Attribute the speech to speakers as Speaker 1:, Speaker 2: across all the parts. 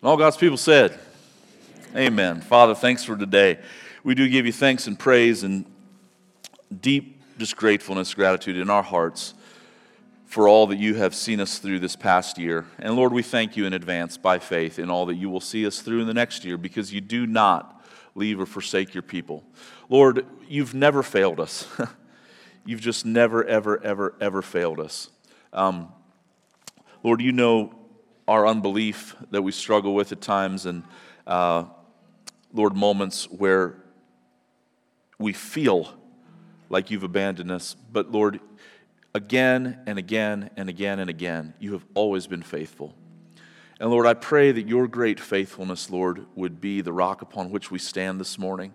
Speaker 1: And all God's people said, Amen. Father, thanks for today. We do give you thanks and praise and deep just gratefulness, gratitude in our hearts for all that you have seen us through this past year. And Lord, we thank you in advance by faith in all that you will see us through in the next year because you do not leave or forsake your people. Lord, you've never failed us. you've just never, ever, ever, ever failed us. Um, Lord, you know our unbelief that we struggle with at times, and uh, Lord, moments where we feel like you've abandoned us. But Lord, again and again and again and again, you have always been faithful. And Lord, I pray that your great faithfulness, Lord, would be the rock upon which we stand this morning.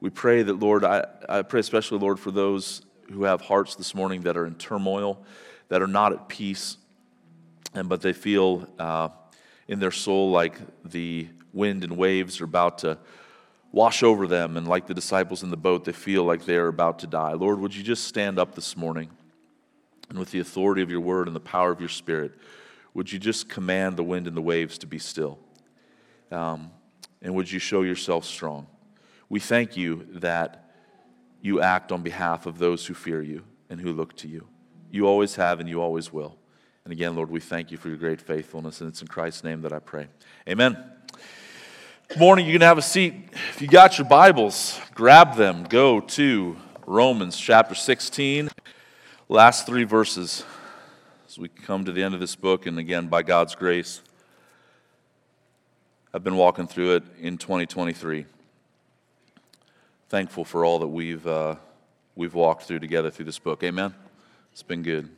Speaker 1: We pray that, Lord, I, I pray especially, Lord, for those who have hearts this morning that are in turmoil, that are not at peace, and but they feel uh, in their soul like the wind and waves are about to wash over them, and like the disciples in the boat, they feel like they're about to die. Lord, would you just stand up this morning and with the authority of your word and the power of your spirit, would you just command the wind and the waves to be still? Um, and would you show yourself strong? We thank you that you act on behalf of those who fear you and who look to you. You always have and you always will. And again, Lord, we thank you for your great faithfulness, and it's in Christ's name that I pray. Amen. Morning. You can have a seat. If you got your Bibles, grab them. Go to Romans chapter 16, last three verses as we come to the end of this book. And again, by God's grace, I've been walking through it in 2023. Thankful for all that we've, uh, we've walked through together through this book. Amen. It's been good.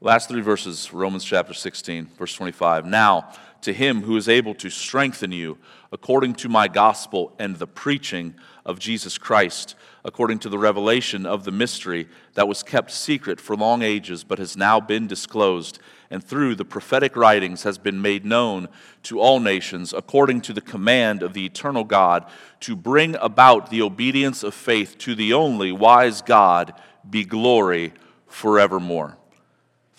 Speaker 1: Last three verses, Romans chapter 16, verse 25. Now, to him who is able to strengthen you according to my gospel and the preaching of Jesus Christ, according to the revelation of the mystery that was kept secret for long ages, but has now been disclosed, and through the prophetic writings has been made known to all nations, according to the command of the eternal God, to bring about the obedience of faith to the only wise God, be glory forevermore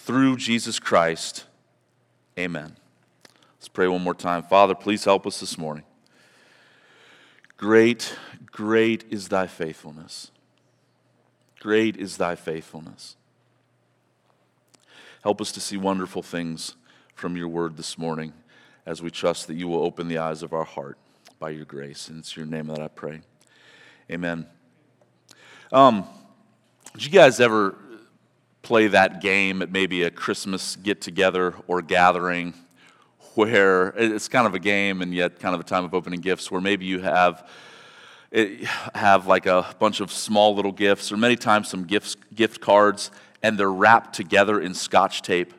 Speaker 1: through Jesus Christ. Amen. Let's pray one more time. Father, please help us this morning. Great, great is thy faithfulness. Great is thy faithfulness. Help us to see wonderful things from your word this morning as we trust that you will open the eyes of our heart by your grace. And it's your name that I pray. Amen. Um, did you guys ever play that game at maybe a Christmas get together or gathering where it's kind of a game and yet kind of a time of opening gifts where maybe you have eh, have like a bunch of small little gifts or many times some gifts gift cards and they're wrapped together in scotch tape.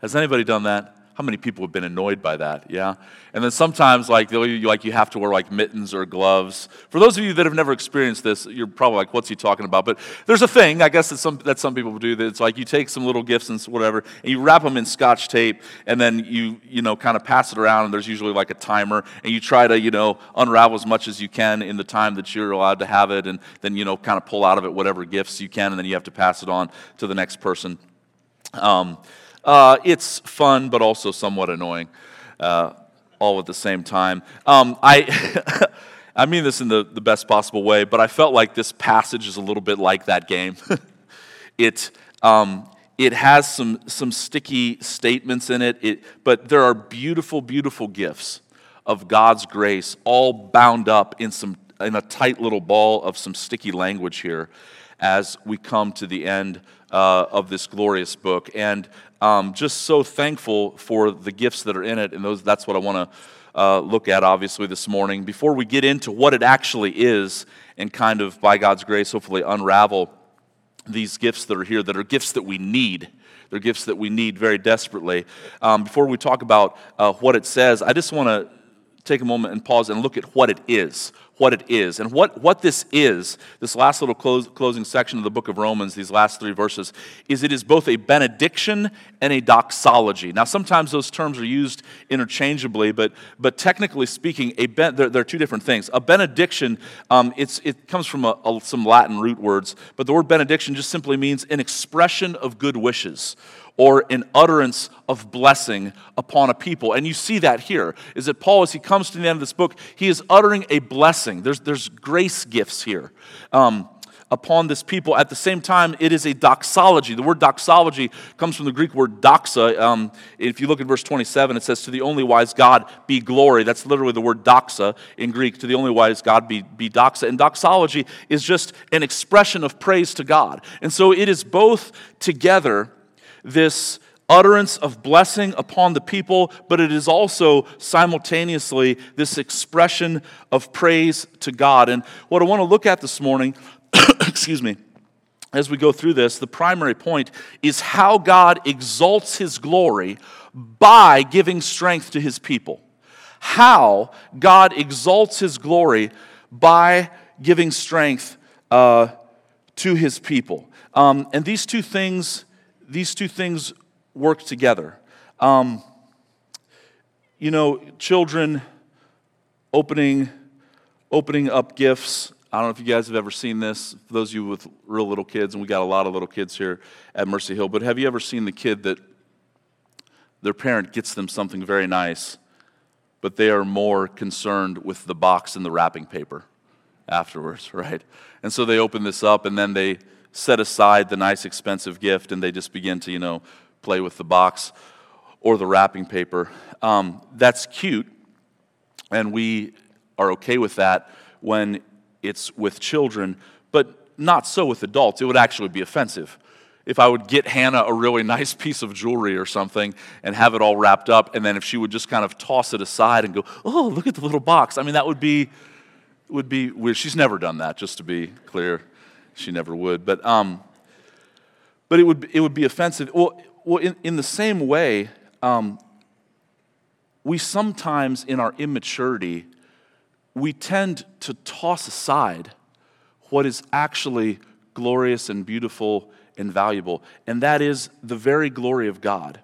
Speaker 1: Has anybody done that how many people have been annoyed by that? Yeah. And then sometimes, like, like you have to wear like mittens or gloves. For those of you that have never experienced this, you're probably like, "What's he talking about?" But there's a thing, I guess, that some that some people do. That it's like you take some little gifts and whatever, and you wrap them in Scotch tape, and then you you know kind of pass it around. And there's usually like a timer, and you try to you know unravel as much as you can in the time that you're allowed to have it, and then you know kind of pull out of it whatever gifts you can, and then you have to pass it on to the next person. Um, uh, it's fun, but also somewhat annoying, uh, all at the same time. Um, I, I mean this in the, the best possible way, but I felt like this passage is a little bit like that game. it, um, it has some, some sticky statements in it, it, but there are beautiful, beautiful gifts of God's grace, all bound up in, some, in a tight little ball of some sticky language here as we come to the end uh, of this glorious book. And um, just so thankful for the gifts that are in it, and those, that's what I want to uh, look at, obviously, this morning. Before we get into what it actually is, and kind of, by God's grace, hopefully unravel these gifts that are here, that are gifts that we need. They're gifts that we need very desperately. Um, before we talk about uh, what it says, I just want to take a moment and pause and look at what it is what it is. And what, what this is, this last little close, closing section of the book of Romans, these last three verses, is it is both a benediction and a doxology. Now, sometimes those terms are used interchangeably, but, but technically speaking, a ben, they're, they're two different things. A benediction, um, it's, it comes from a, a, some Latin root words, but the word benediction just simply means an expression of good wishes or an utterance of blessing upon a people. And you see that here, is that Paul, as he comes to the end of this book, he is uttering a blessing. There's, there's grace gifts here. Um, upon this people. At the same time, it is a doxology. The word doxology comes from the Greek word doxa. Um, if you look at verse 27, it says, To the only wise God be glory. That's literally the word doxa in Greek. To the only wise God be, be doxa. And doxology is just an expression of praise to God. And so it is both together this utterance of blessing upon the people, but it is also simultaneously this expression of praise to God. And what I want to look at this morning, excuse me, as we go through this, the primary point is how God exalts his glory by giving strength to his people. How God exalts his glory by giving strength uh, to his people. Um, and these two things these two things work together. Um, you know, children opening, opening up gifts. I don't know if you guys have ever seen this, for those of you with real little kids, and we got a lot of little kids here at Mercy Hill, but have you ever seen the kid that their parent gets them something very nice, but they are more concerned with the box and the wrapping paper afterwards, right? And so they open this up and then they set aside the nice expensive gift and they just begin to, you know, play with the box or the wrapping paper. Um, that's cute, and we are okay with that when it's with children, but not so with adults. It would actually be offensive. If I would get Hannah a really nice piece of jewelry or something and have it all wrapped up, and then if she would just kind of toss it aside and go, "Oh, look at the little box," I mean, that would be would be weird. She's never done that, just to be clear she never would. But, um, but it, would, it would be offensive. Well, well in, in the same way, um, we sometimes, in our immaturity, we tend to toss aside what is actually glorious and beautiful and valuable, and that is the very glory of God.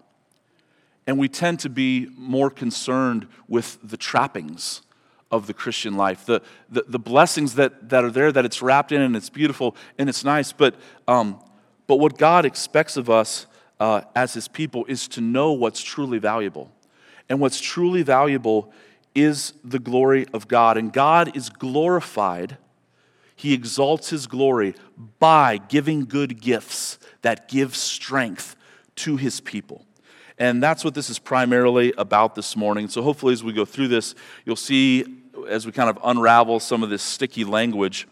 Speaker 1: And we tend to be more concerned with the trappings of the Christian life, the, the, the, blessings that, that are there, that it's wrapped in and it's beautiful and it's nice. But, um, but what God expects of us uh, as His people is to know what's truly valuable. And what's truly valuable is the glory of God. And God is glorified, He exalts His glory by giving good gifts that give strength to His people. And that's what this is primarily about this morning. So, hopefully, as we go through this, you'll see as we kind of unravel some of this sticky language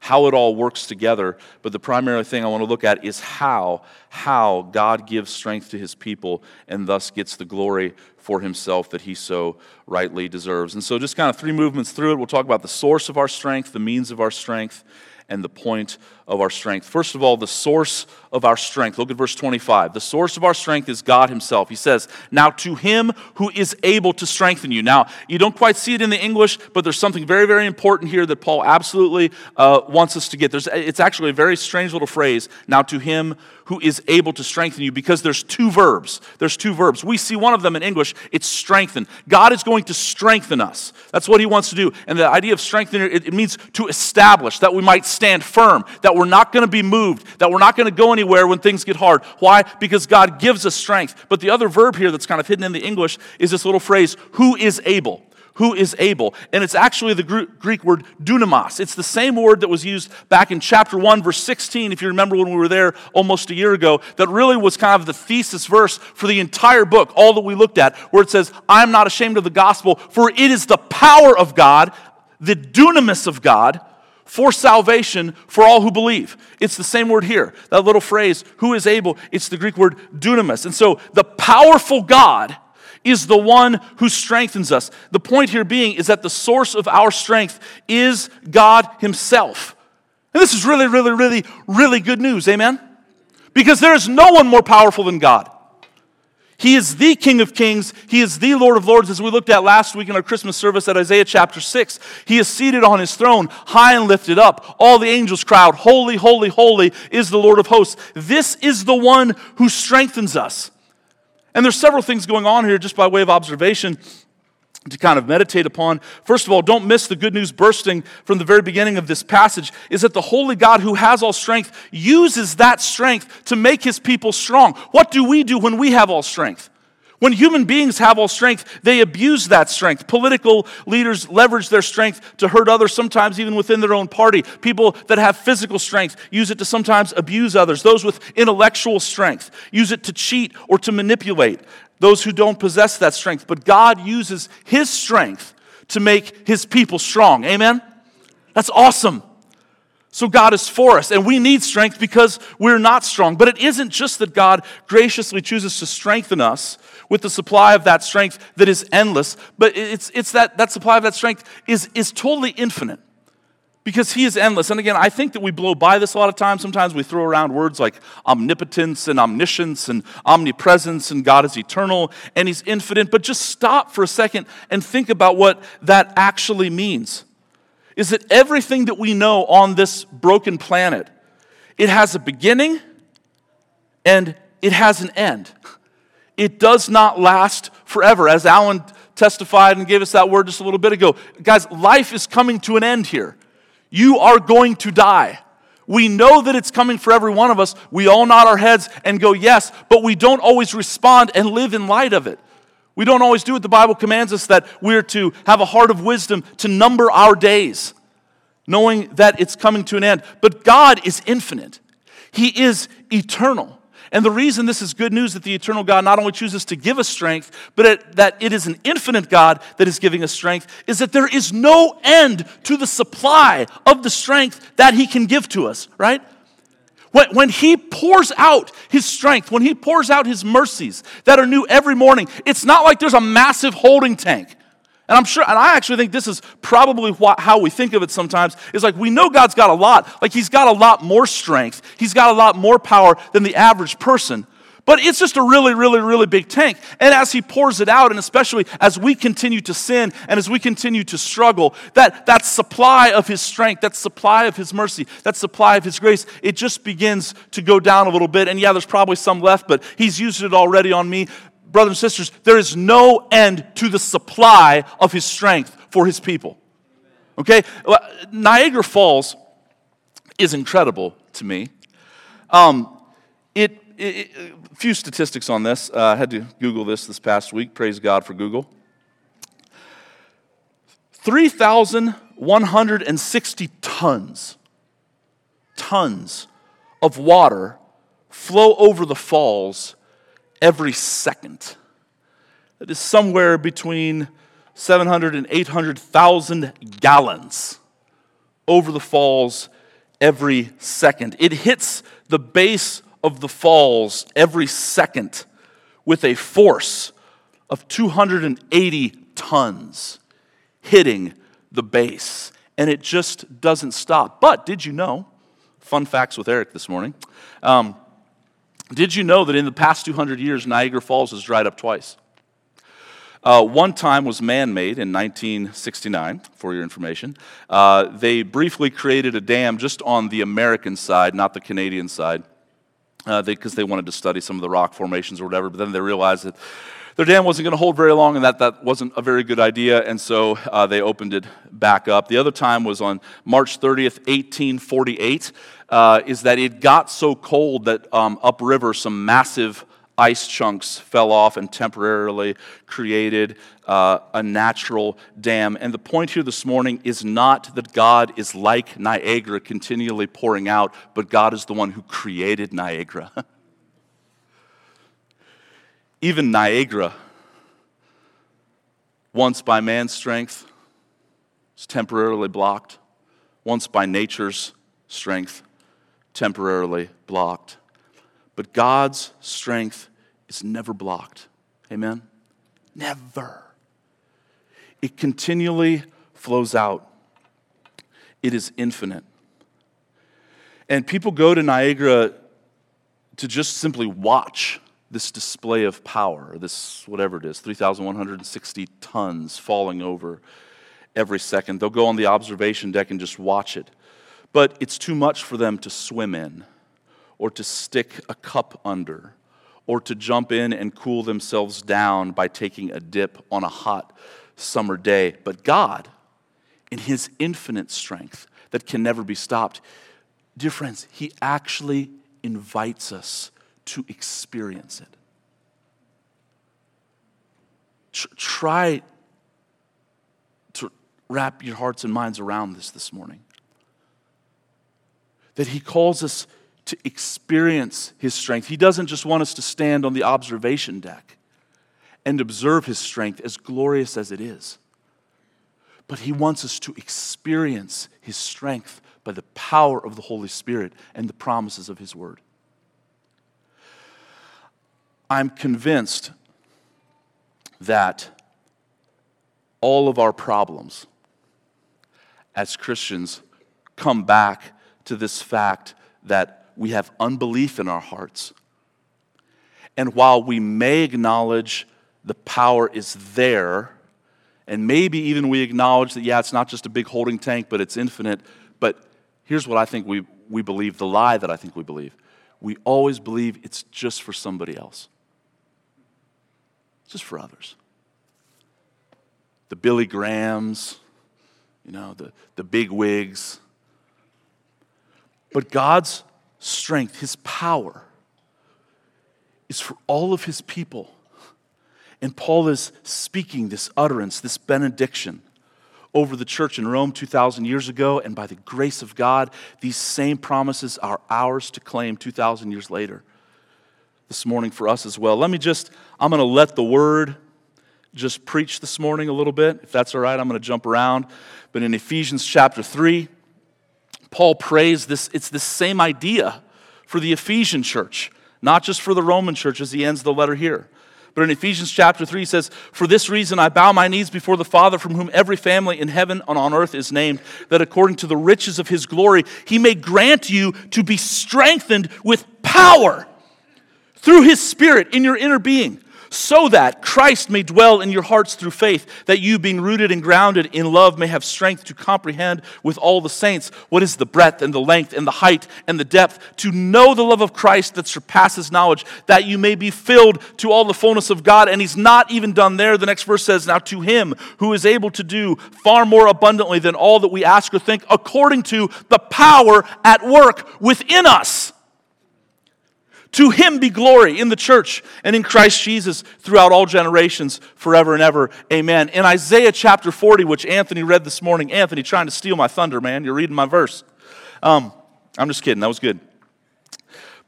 Speaker 1: how it all works together. But the primary thing i want to look at is how how god gives strength to his people and thus gets the glory for himself that he so rightly deserves. And so just kind of three movements through it. We'll talk about the source of our strength the means of our strength and the point of our strength. First of all, the source of our strength. Look at verse 25. The source of our strength is God Himself. He says, Now to Him who is able to strengthen you. Now, you don't quite see it in the English, but there's something very, very important here that Paul absolutely uh, wants us to get. There's, it's actually a very strange little phrase. Now to Him who is able to strengthen you, because there's two verbs. There's two verbs. We see one of them in English, it's strengthen. God is going to strengthen us. That's what He wants to do. And the idea of strengthening, it, it means to establish, that we might stand firm, that we're not going to be moved, that we're not going to go anywhere when things get hard. Why? Because God gives us strength. But the other verb here that's kind of hidden in the English is this little phrase, who is able who is able. And it's actually the Greek word dunamis. It's the same word that was used back in chapter 1, verse 16, if you remember when we were there almost a year ago, that really was kind of the thesis verse for the entire book, all that we looked at, where it says, I'm not ashamed of the gospel, for it is the power of God, the dunamis of God, for salvation for all who believe. It's the same word here. That little phrase, who is able, it's the Greek word dunamis. And so the powerful God is the one who strengthens us. The point here being is that the source of our strength is God Himself. And this is really, really, really, really good news. Amen? Because there is no one more powerful than God. He is the King of Kings. He is the Lord of Lords, as we looked at last week in our Christmas service at Isaiah chapter 6. He is seated on his throne, high and lifted up. All the angels crowd, Holy, holy, holy is the Lord of hosts. This is the one who strengthens us. And there's several things going on here just by way of observation to kind of meditate upon. First of all, don't miss the good news bursting from the very beginning of this passage is that the holy God who has all strength uses that strength to make his people strong. What do we do when we have all strength? When human beings have all strength, they abuse that strength. Political leaders leverage their strength to hurt others, sometimes even within their own party. People that have physical strength use it to sometimes abuse others. Those with intellectual strength use it to cheat or to manipulate those who don't possess that strength. But God uses His strength to make His people strong. Amen? That's awesome. So God is for us, and we need strength because we're not strong. But it isn't just that God graciously chooses to strengthen us with the supply of that strength that is endless, but it's, it's that, that supply of that strength is, is totally infinite because he is endless. And again, I think that we blow by this a lot of times. Sometimes we throw around words like omnipotence and omniscience and omnipresence, and God is eternal and he's infinite. But just stop for a second and think about what that actually means. Is that everything that we know on this broken planet, it has a beginning and it has an end. It does not last forever. As Alan testified and gave us that word just a little bit ago, guys, life is coming to an end here. You are going to die. We know that it's coming for every one of us. We all nod our heads and go, yes, but we don't always respond and live in light of it. We don't always do what the Bible commands us that we're to have a heart of wisdom to number our days, knowing that it's coming to an end. But God is infinite, He is eternal. And the reason this is good news that the eternal God not only chooses to give us strength, but it, that it is an infinite God that is giving us strength, is that there is no end to the supply of the strength that He can give to us, right? When, when He pours out His strength, when He pours out His mercies that are new every morning, it's not like there's a massive holding tank. And I'm sure, and I actually think this is probably what, how we think of it sometimes, is like we know God's got a lot. Like He's got a lot more strength, He's got a lot more power than the average person. But it's just a really, really, really big tank. And as He pours it out, and especially as we continue to sin and as we continue to struggle, that, that supply of His strength, that supply of His mercy, that supply of His grace, it just begins to go down a little bit. And yeah, there's probably some left, but He's used it already on me brothers and sisters, there is no end to the supply of his strength for his people. Okay? Niagara Falls is incredible to me. Um, it, it, a few statistics on this. Uh, I had to Google this this past week. Praise God for Google. 3,160 tons, tons of water flow over the falls every second. That is somewhere between 700 and 800,000 gallons over the falls every second. It hits the base of the falls every second with a force of 280 tons hitting the base. And it just doesn't stop. But did you know? Fun facts with Erik this morning. Um, did you know that in the past 200 years, Niagara Falls has dried up twice? Uh, one time was man made in 1969, for your information. Uh, they briefly created a dam just on the American side, not the Canadian side, because uh, they, they wanted to study some of the rock formations or whatever, but then they realized that their dam wasn't going to hold very long and that that wasn't a very good idea, and so uh, they opened it back up. The other time was on March 30th, 1848 uh, is that it got so cold that um, upriver some massive ice chunks fell off and temporarily created uh, a natural dam. And the point here this morning is not that God is like Niagara continually pouring out, but God is the one who created Niagara. Even Niagara, once by man's strength, is temporarily blocked, once by nature's strength, temporarily blocked. But God's strength is never blocked. Amen? Never. It continually flows out, it is infinite. And people go to Niagara to just simply watch this display of power, this whatever it is, 3,160 tons falling over every second. They'll go on the observation deck and just watch it. But it's too much for them to swim in or to stick a cup under or to jump in and cool themselves down by taking a dip on a hot summer day. But God, in His infinite strength that can never be stopped, dear friends, He actually invites us to experience it. try to wrap your hearts and minds around this this morning. That He calls us to experience His strength. He doesn't just want us to stand on the observation deck and observe His strength, as glorious as it is, but He wants us to experience His strength by the power of the Holy Spirit and the promises of His Word. I'm convinced that all of our problems as Christians come back to this fact that we have unbelief in our hearts. And while we may acknowledge the power is there, and maybe even we acknowledge that, yeah, it's not just a big holding tank, but it's infinite. But here's what I think we, we believe the lie that I think we believe. We always believe it's just for somebody else just for others. The Billy Grahams, you know, the, the big wigs. But God's strength, His power, is for all of His people. And Paul is speaking this utterance, this benediction over the church in Rome 2,000 years ago. And by the grace of God, these same promises are ours to claim 2,000 years later this morning for us as well. Let me just, I'm going to let the word just preach this morning a little bit. If that's all right, I'm going to jump around. But in Ephesians chapter 3, Paul prays this, it's the same idea for the Ephesian church, not just for the Roman church as he ends the letter here. But in Ephesians chapter 3, he says, For this reason I bow my knees before the Father, from whom every family in heaven and on earth is named, that according to the riches of his glory, he may grant you to be strengthened with power through his spirit in your inner being, so that Christ may dwell in your hearts through faith, that you, being rooted and grounded in love, may have strength to comprehend with all the saints what is the breadth and the length and the height and the depth, to know the love of Christ that surpasses knowledge, that you may be filled to all the fullness of God. And he's not even done there. The next verse says, Now to him who is able to do far more abundantly than all that we ask or think, according to the power at work within us. To him be glory in the church and in Christ Jesus throughout all generations, forever and ever. Amen. In Isaiah chapter 40, which Anthony read this morning, Anthony trying to steal my thunder, man. You're reading my verse. Um, I'm just kidding. That was good.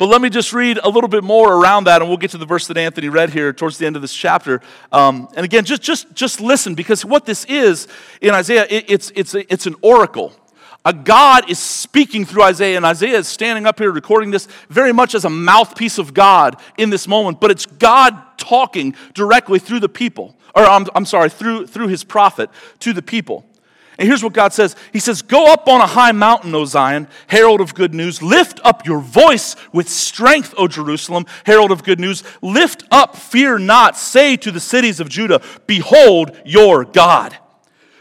Speaker 1: But let me just read a little bit more around that, and we'll get to the verse that Anthony read here towards the end of this chapter. Um, and again, just, just, just listen, because what this is in Isaiah, it, it's, it's, it's an oracle. A God is speaking through Isaiah, and Isaiah is standing up here recording this very much as a mouthpiece of God in this moment, but it's God talking directly through the people, or I'm, I'm sorry, through, through his prophet to the people. And here's what God says He says, Go up on a high mountain, O Zion, herald of good news. Lift up your voice with strength, O Jerusalem, herald of good news. Lift up, fear not. Say to the cities of Judah, Behold your God.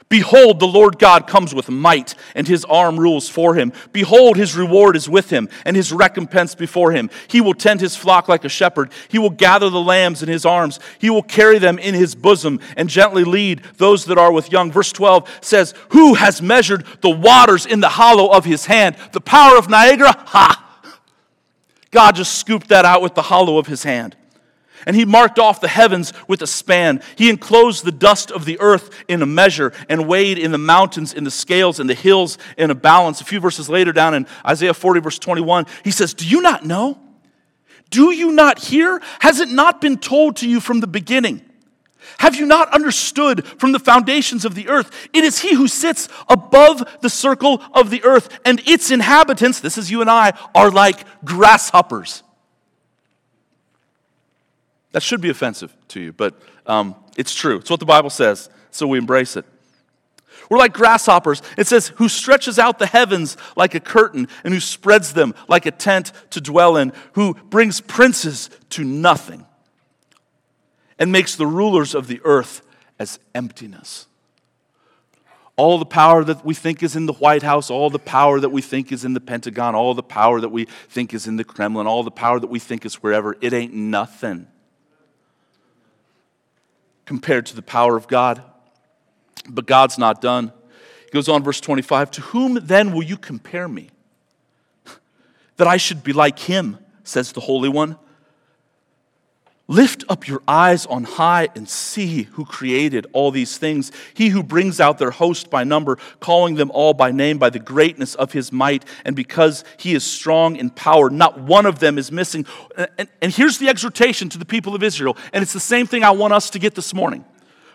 Speaker 1: Behold, the Lord God comes with might, and his arm rules for him. Behold, his reward is with him, and his recompense before him. He will tend his flock like a shepherd. He will gather the lambs in his arms. He will carry them in his bosom, and gently lead those that are with young. Verse 12 says, Who has measured the waters in the hollow of his hand? The power of Niagara? Ha! God just scooped that out with the hollow of his hand. And he marked off the heavens with a span. He enclosed the dust of the earth in a measure and weighed in the mountains in the scales and the hills in a balance. A few verses later, down in Isaiah 40, verse 21, he says, Do you not know? Do you not hear? Has it not been told to you from the beginning? Have you not understood from the foundations of the earth? It is he who sits above the circle of the earth, and its inhabitants, this is you and I, are like grasshoppers. That should be offensive to you, but um, it's true. It's what the Bible says, so we embrace it. We're like grasshoppers. It says, who stretches out the heavens like a curtain and who spreads them like a tent to dwell in, who brings princes to nothing. and makes the rulers of the earth as emptiness. All the power that we think is in the White House, all the power that we think is in the Pentagon, all the power that we think is in the Kremlin, all the power that we think is wherever, it ain't nothing compared to the power of God. But God's not done. He goes on, verse 25 To whom then will you compare me? That I should be like him, says the Holy One. Lift up your eyes on high and see who created all these things. He who brings out their host by number, calling them all by name by the greatness of his might, and because he is strong in power, not one of them is missing. And, and, here's the exhortation to the people of Israel, and it's the same thing I want us to get this morning.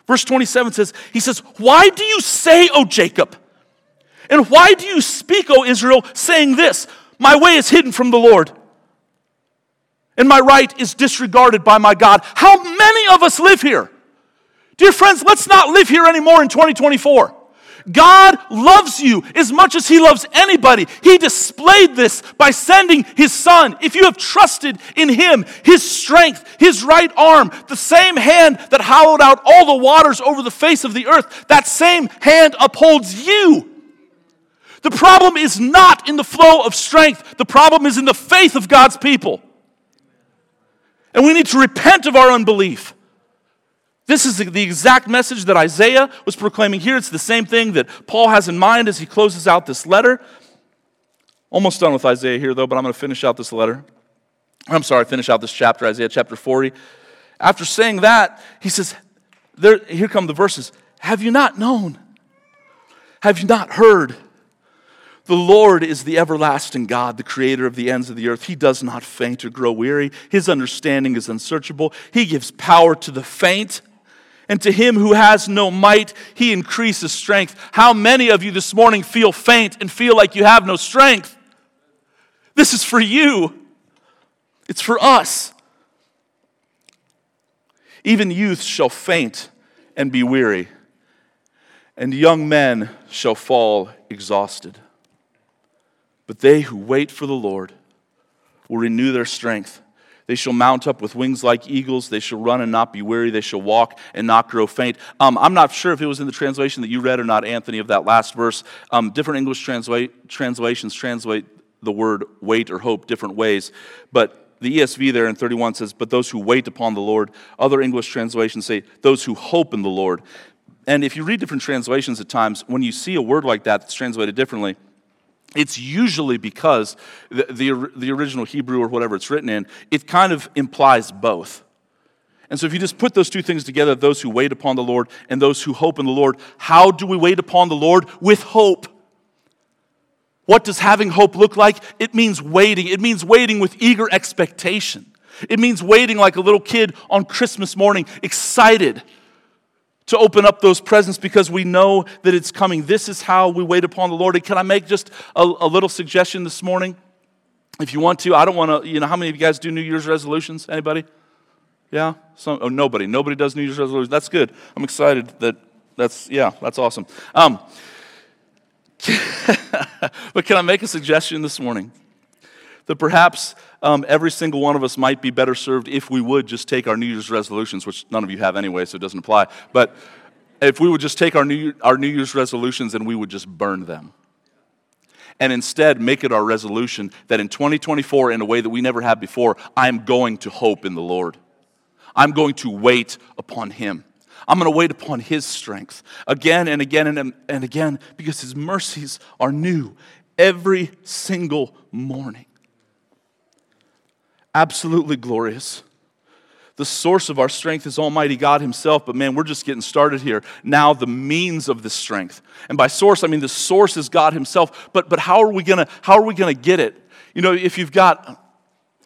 Speaker 1: Verse 27 says, He says, Why do you say, O Jacob? And why do you speak, O Israel, saying this? My way is hidden from the Lord and my right is disregarded by my God. How many of us live here? Dear friends, let's not live here anymore in 2024. God loves you as much as He loves anybody. He displayed this by sending His Son. If you have trusted in Him, His strength, His right arm, the same hand that hollowed out all the waters over the face of the earth, that same hand upholds you. The problem is not in the flow of strength, the problem is in the faith of God's people. And we need to repent of our unbelief. This is the exact message that Isaiah was proclaiming here. It's the same thing that Paul has in mind as he closes out this letter. Almost done with Isaiah here, though, but I'm going to finish out this letter. I'm sorry, finish out this chapter, Isaiah chapter 40. After saying that, he says, there, Here come the verses. Have you not known? Have you not heard? The Lord is the everlasting God, the creator of the ends of the earth. He does not faint or grow weary. His understanding is unsearchable. He gives power to the faint, and to him who has no might, he increases strength. How many of you this morning feel faint and feel like you have no strength? This is for you, it's for us. Even youth shall faint and be weary, and young men shall fall exhausted. But they who wait for the Lord will renew their strength. They shall mount up with wings like eagles. They shall run and not be weary. They shall walk and not grow faint. Um, I'm not sure if it was in the translation that you read or not, Anthony, of that last verse. Um, different English translations translate the word wait or hope different ways. But the ESV there in 31 says, But those who wait upon the Lord. Other English translations say, Those who hope in the Lord. And if you read different translations at times, when you see a word like that that's translated differently, it's usually because the, the, the, original Hebrew or whatever it's written in, it kind of implies both. And so if you just put those two things together, those who wait upon the Lord and those who hope in the Lord, how do we wait upon the Lord? With hope. What does having hope look like? It means waiting. It means waiting with eager expectation. It means waiting like a little kid on Christmas morning, excited to open up those presents because we know that it's coming. This is how we wait upon the Lord. And can I make just a, a little suggestion this morning? If you want to, I don't want to, you know, how many of you guys do New Year's resolutions? Anybody? Yeah? Some, oh, nobody. Nobody does New Year's resolutions. That's good. I'm excited that that's, yeah, that's awesome. Um, but can I make a suggestion this morning? That perhaps um, every single one of us might be better served if we would just take our New Year's resolutions, which none of you have anyway, so it doesn't apply. But if we would just take our New, our New Year's resolutions and we would just burn them. And instead, make it our resolution that in 2024, in a way that we never have before, I'm going to hope in the Lord. I'm going to wait upon Him. I'm going to wait upon His strength again and again and, and again because His mercies are new every single morning absolutely glorious. The source of our strength is Almighty God Himself, but man, we're just getting started here. Now, the means of this strength. And by source, I mean the source is God Himself. But, but how are we gonna how are we gonna get it? You know, if you've got,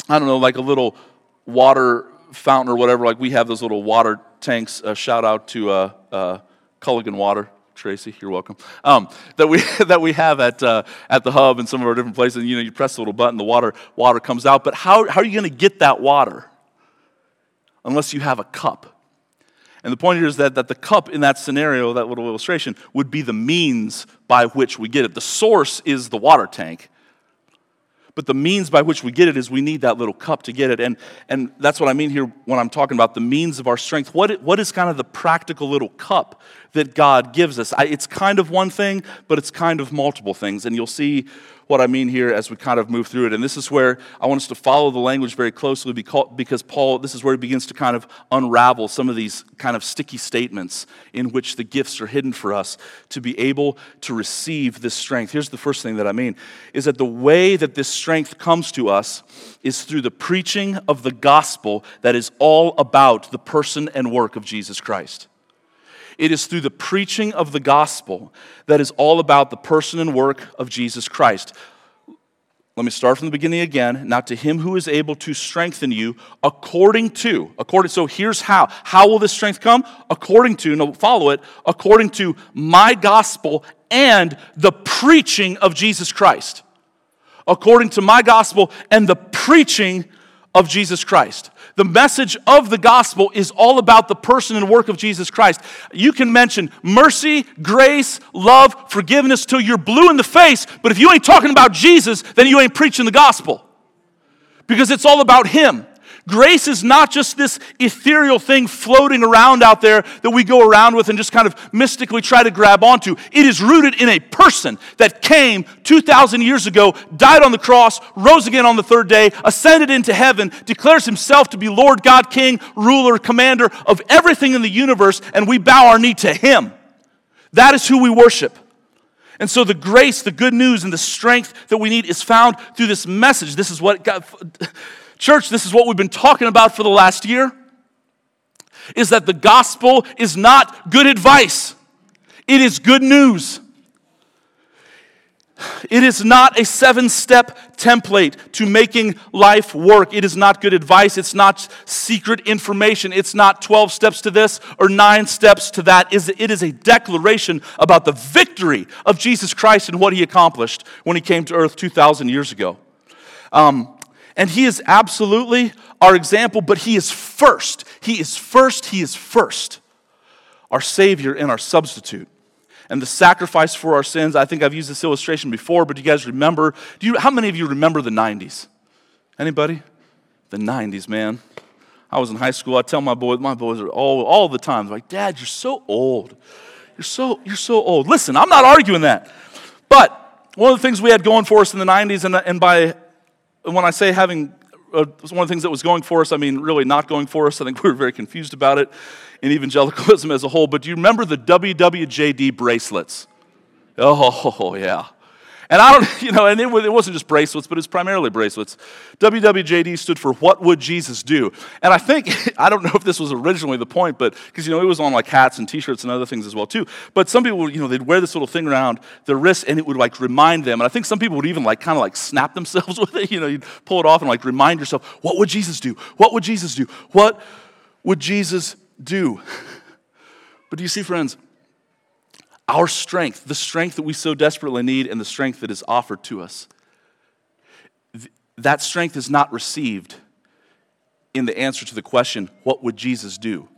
Speaker 1: I don't know, like a little water fountain or whatever, like we have those little water tanks. Uh, shout out to uh, uh, Culligan Water. Tracy, you're welcome. Um, that we that we have at uh, at the hub and some of our different places. You know, you press a little button, the water water comes out. But how how are you going to get that water unless you have a cup? And the point here is that, that the cup in that scenario, that little illustration, would be the means by which we get it. The source is the water tank.
Speaker 2: but the means by which we get it is we need that little cup to get it. And, and that's what I mean here when I'm talking about the means of our strength. What, what is kind of the practical little cup that God gives us? I, it's kind of one thing, but it's kind of multiple things. And you'll see what I mean here as we kind of move through it. And this is where I want us to follow the language very closely because Paul, this is where he begins to kind of unravel some of these kind of sticky statements in which the gifts are hidden for us to be able to receive this strength. Here's the first thing that I mean is that the way that this strength comes to us is through the preaching of the gospel that is all about the person and work of Jesus Christ. It is through the preaching of the gospel that is all about the person and work of Jesus Christ. Let me start from the beginning again. Now, to him who is able to strengthen you according to, according, so here's how. How will this strength come? According to, no, follow it, according to my gospel and the preaching of Jesus Christ. According to my gospel and the preaching of Jesus Christ. The message of the gospel is all about the person and work of Jesus Christ. You can mention mercy, grace, love, forgiveness till you're blue in the face, but if you ain't talking about Jesus, then you ain't preaching the gospel. Because it's all about Him. Grace is not just this ethereal thing floating around out there that we go around with and just kind of mystically try to grab onto. It is rooted in a person that came 2,000 years ago, died on the cross, rose again on the third day, ascended into heaven, declares himself to be Lord God, King, ruler, commander of everything in the universe, and we bow our knee to him. That is who we worship. And so the grace, the good news, and the strength that we need is found through this message. This is what God. Church, this is what we've been talking about for the last year is that the gospel is not good advice. It is good news. It is not a seven step template to making life work. It is not good advice. It's not secret information. It's not 12 steps to this or nine steps to that. It is a declaration about the victory of Jesus Christ and what he accomplished when he came to earth 2,000 years ago. Um, and He is absolutely our example, but He is first. He is first. He is first. Our Savior and our substitute. And the sacrifice for our sins. I think I've used this illustration before, but do you guys remember? Do you, how many of you remember the 90s? Anybody? The 90s, man. I was in high school. I tell my boys, my boys are all, all the time, like, Dad, you're so old. You're so, you're so old. Listen, I'm not arguing that. But one of the things we had going for us in the 90s, and, and by when I say having uh, one of the things that was going for us, I mean really not going for us. I think we were very confused about it in evangelicalism as a whole. But do you remember the WWJD bracelets? Oh, yeah. And I don't, you know, and it, it wasn't just bracelets, but it's primarily bracelets. WWJD stood for What Would Jesus Do? And I think, I don't know if this was originally the point, but because, you know, it was on like hats and t shirts and other things as well, too. But some people, you know, they'd wear this little thing around their wrist and it would like remind them. And I think some people would even like kind of like snap themselves with it. You know, you'd pull it off and like remind yourself, What would Jesus do? What would Jesus do? What would Jesus do? But do you see, friends? Our strength, the strength that we so desperately need, and the strength that is offered to us. That strength is not received in the answer to the question, What would Jesus do?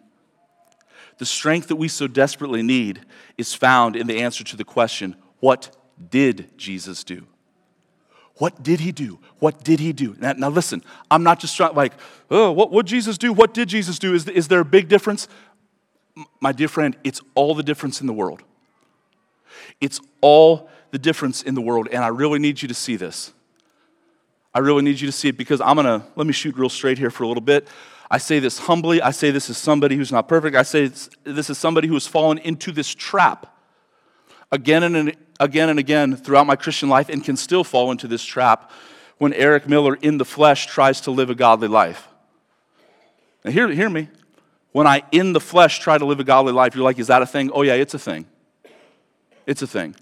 Speaker 2: The strength that we so desperately need is found in the answer to the question, What did Jesus do? What did he do? What did he do? Now, now listen, I'm not just trying, like, oh, what would Jesus do? What did Jesus do? Is, is there a big difference? My dear friend, it's all the difference in the world. It's all the difference in the world, and I really need you to see this. I really need you to see it because I'm gonna, let me shoot real straight here for a little bit. I say this humbly. I say this as somebody who's not perfect. I say this as somebody who has fallen into this trap again and again and again throughout my Christian life and can still fall into this trap when Erik Miller in the flesh tries to live a godly life. Now, hear, hear me. When I in the flesh try to live a godly life, you're like, is that a thing? Oh, yeah, it's a thing. It's a thing.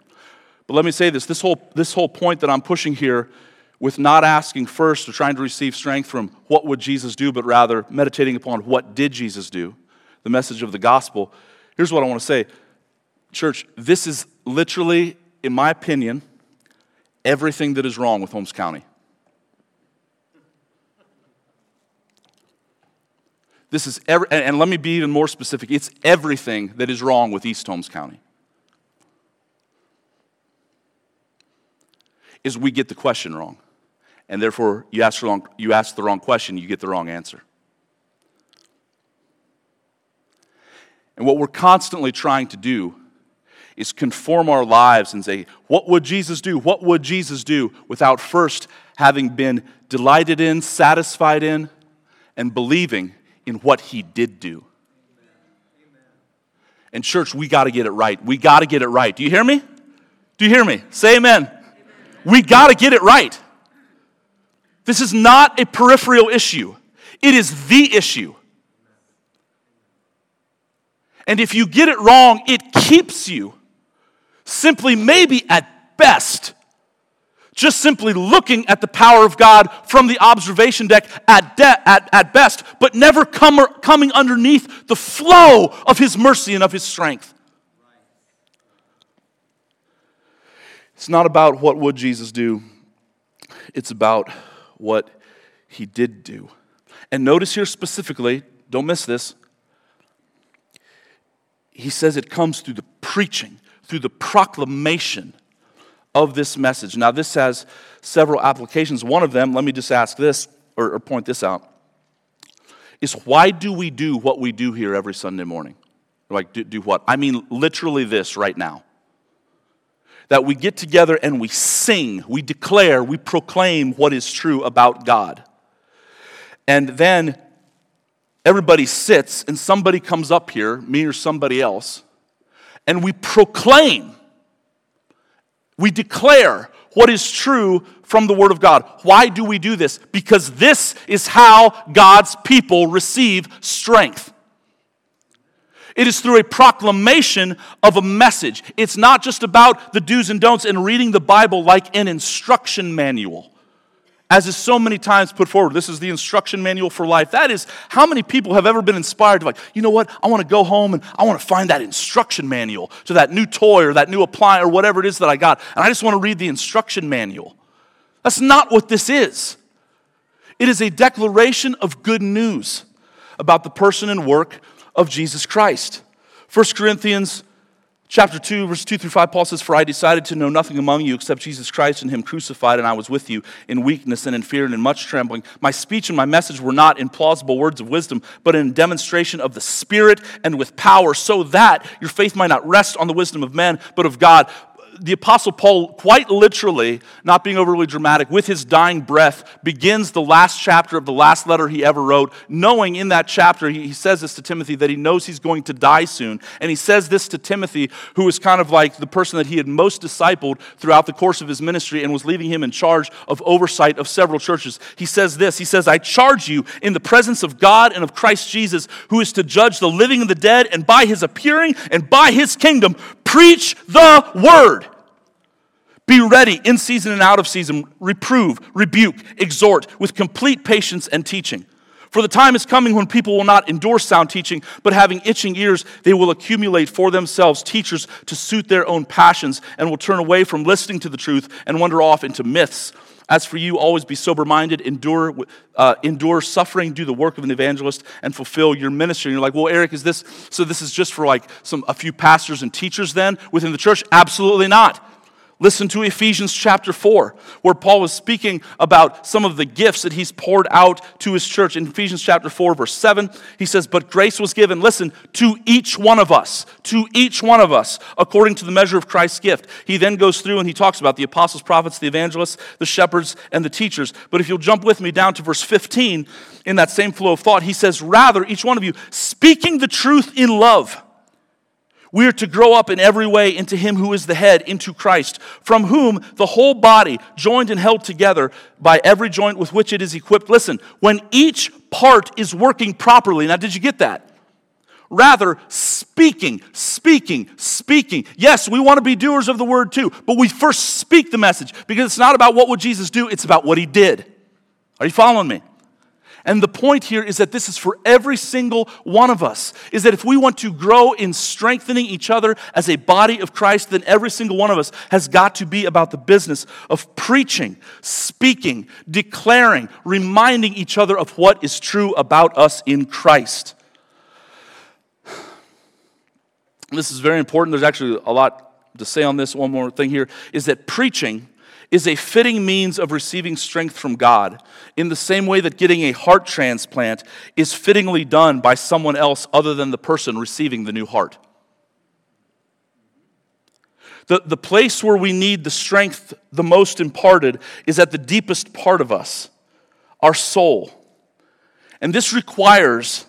Speaker 2: But let me say this this whole, this whole point that I'm pushing here with not asking first or trying to receive strength from what would Jesus do, but rather meditating upon what did Jesus do, the message of the gospel. Here's what I want to say Church, this is literally, in my opinion, everything that is wrong with Holmes County. This is, every, and let me be even more specific. It's everything that is wrong with East Holmes County. Is we get the question wrong. and therefore you ask, the wrong, you ask the wrong question, you get the wrong answer. And what we're constantly trying to do is conform our lives and say, What would Jesus do? What would Jesus do? without first having been delighted in, satisfied in, and believing in what he did do. And, church, we got to get it right. We got to get it right. Do you hear me? Do you hear me? Say amen. We got to get it right. This is not a peripheral issue, it is the issue. And if you get it wrong, it keeps you simply, maybe at best, just simply looking at the power of God from the observation deck at, de- at, at best, but never come, coming underneath the flow of His mercy and of His strength. It's not about what would Jesus do, it's about what He did do. And notice here specifically, don't miss this, he says it comes through the preaching, through the proclamation of this message. Now, this has several applications. One of them, let me just ask this or, or point this out, is why do we do what we do here every Sunday morning? Like, do, do what? I mean, literally this right now. That we get together and we sing, we declare, we proclaim what is true about God. And then everybody sits and somebody comes up here, me or somebody else, and we proclaim, we declare what is true from the Word of God. Why do we do this? Because this is how God's people receive strength. It is through a proclamation of a message. It's not just about the do's and don'ts and reading the Bible like an instruction manual as is so many times put forward. This is the instruction manual for life. That is how many people have ever been inspired to, like, you know what? I want to go home and I want to find that instruction manual to that new toy or that new appliance or whatever it is that I got. And I just want to read the instruction manual. That's not what this is. It is a declaration of good news about the person and work of Jesus Christ. 1 Corinthians Chapter 2, verse 2 through 5, Paul says, For I decided to know nothing among you except Jesus Christ and Him crucified, and I was with you in weakness and in fear and in much trembling. My speech and my message were not in plausible words of wisdom, but in demonstration of the Spirit and with power, so that your faith might not rest on the wisdom of men, but of God the Apostle Paul, quite literally, not being overly dramatic, with his dying breath, begins the last chapter of the last letter he ever wrote, knowing in that chapter, he, says this to Timothy, that he knows he's going to die soon. And he says this to Timothy, who is kind of like the person that he had most discipled throughout the course of his ministry and was leaving him in charge of oversight of several churches. He says this He says, I charge you in the presence of God and of Christ Jesus, who is to judge the living and the dead, and by his appearing and by his kingdom, Preach the word. Be ready in season and out of season. Reprove, rebuke, exhort with complete patience and teaching. For the time is coming when people will not endure sound teaching, but having itching ears, they will accumulate for themselves teachers to suit their own passions and will turn away from listening to the truth and wander off into myths. As for you, always be sober minded, endure, uh, endure suffering, do the work of an evangelist, and fulfill your ministry. And you're like, well, Erik, is this so? This is just for like some a few pastors and teachers then within the church? Absolutely not. Listen to Ephesians chapter 4, where Paul was speaking about some of the gifts that he's poured out to his church. In Ephesians chapter 4, verse 7, he says, But grace was given, listen, to each one of us, to each one of us, according to the measure of Christ's gift. He then goes through and he talks about the apostles, prophets, the evangelists, the shepherds, and the teachers. But if you'll jump with me down to verse 15, in that same flow of thought, he says, Rather, each one of you, speaking the truth in love we are to grow up in every way into Him who is the head, into Christ, from whom the whole body, joined and held together by every joint with which it is equipped. Listen, when each part is working properly, now did you get that? Rather, speaking, speaking, speaking. Yes, we want to be doers of the word too, but we first speak the message because it's not about what would Jesus do, it's about what He did. Are you following me? And the point here is that this is for every single one of us. Is that if we want to grow in strengthening each other as a body of Christ, then every single one of us has got to be about the business of preaching, speaking, declaring, reminding each other of what is true about us in Christ. This is very important. There's actually a lot to say on this. One more thing here is that preaching is a fitting means of receiving strength from God, in the same way that getting a heart transplant is fittingly done by someone else other than the person receiving the new heart. The, the place where we need the strength the most imparted is at the deepest part of us, our soul. And this requires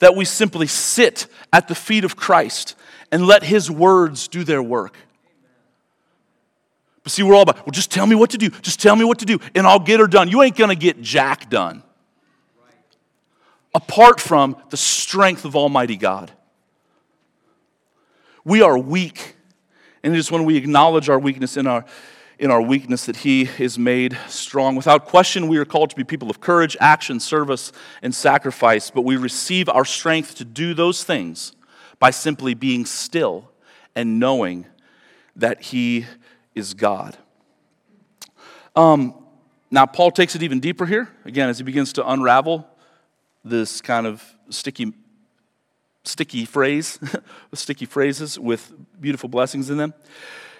Speaker 2: that we simply sit at the feet of Christ and let His words do their work. But see, we're all about, well, just tell me what to do. Just tell me what to do, and I'll get her done. You ain't gonna get Jack done. Apart from the strength of Almighty God. We are weak. And it is when we acknowledge our weakness in our, in our weakness that He is made strong. Without question, we are called to be people of courage, action, service, and sacrifice, but we receive our strength to do those things by simply being still and knowing that He is God. Um, now, Paul takes it even deeper here, again, as he begins to unravel this kind of sticky, sticky phrase, sticky phrases with beautiful blessings in them.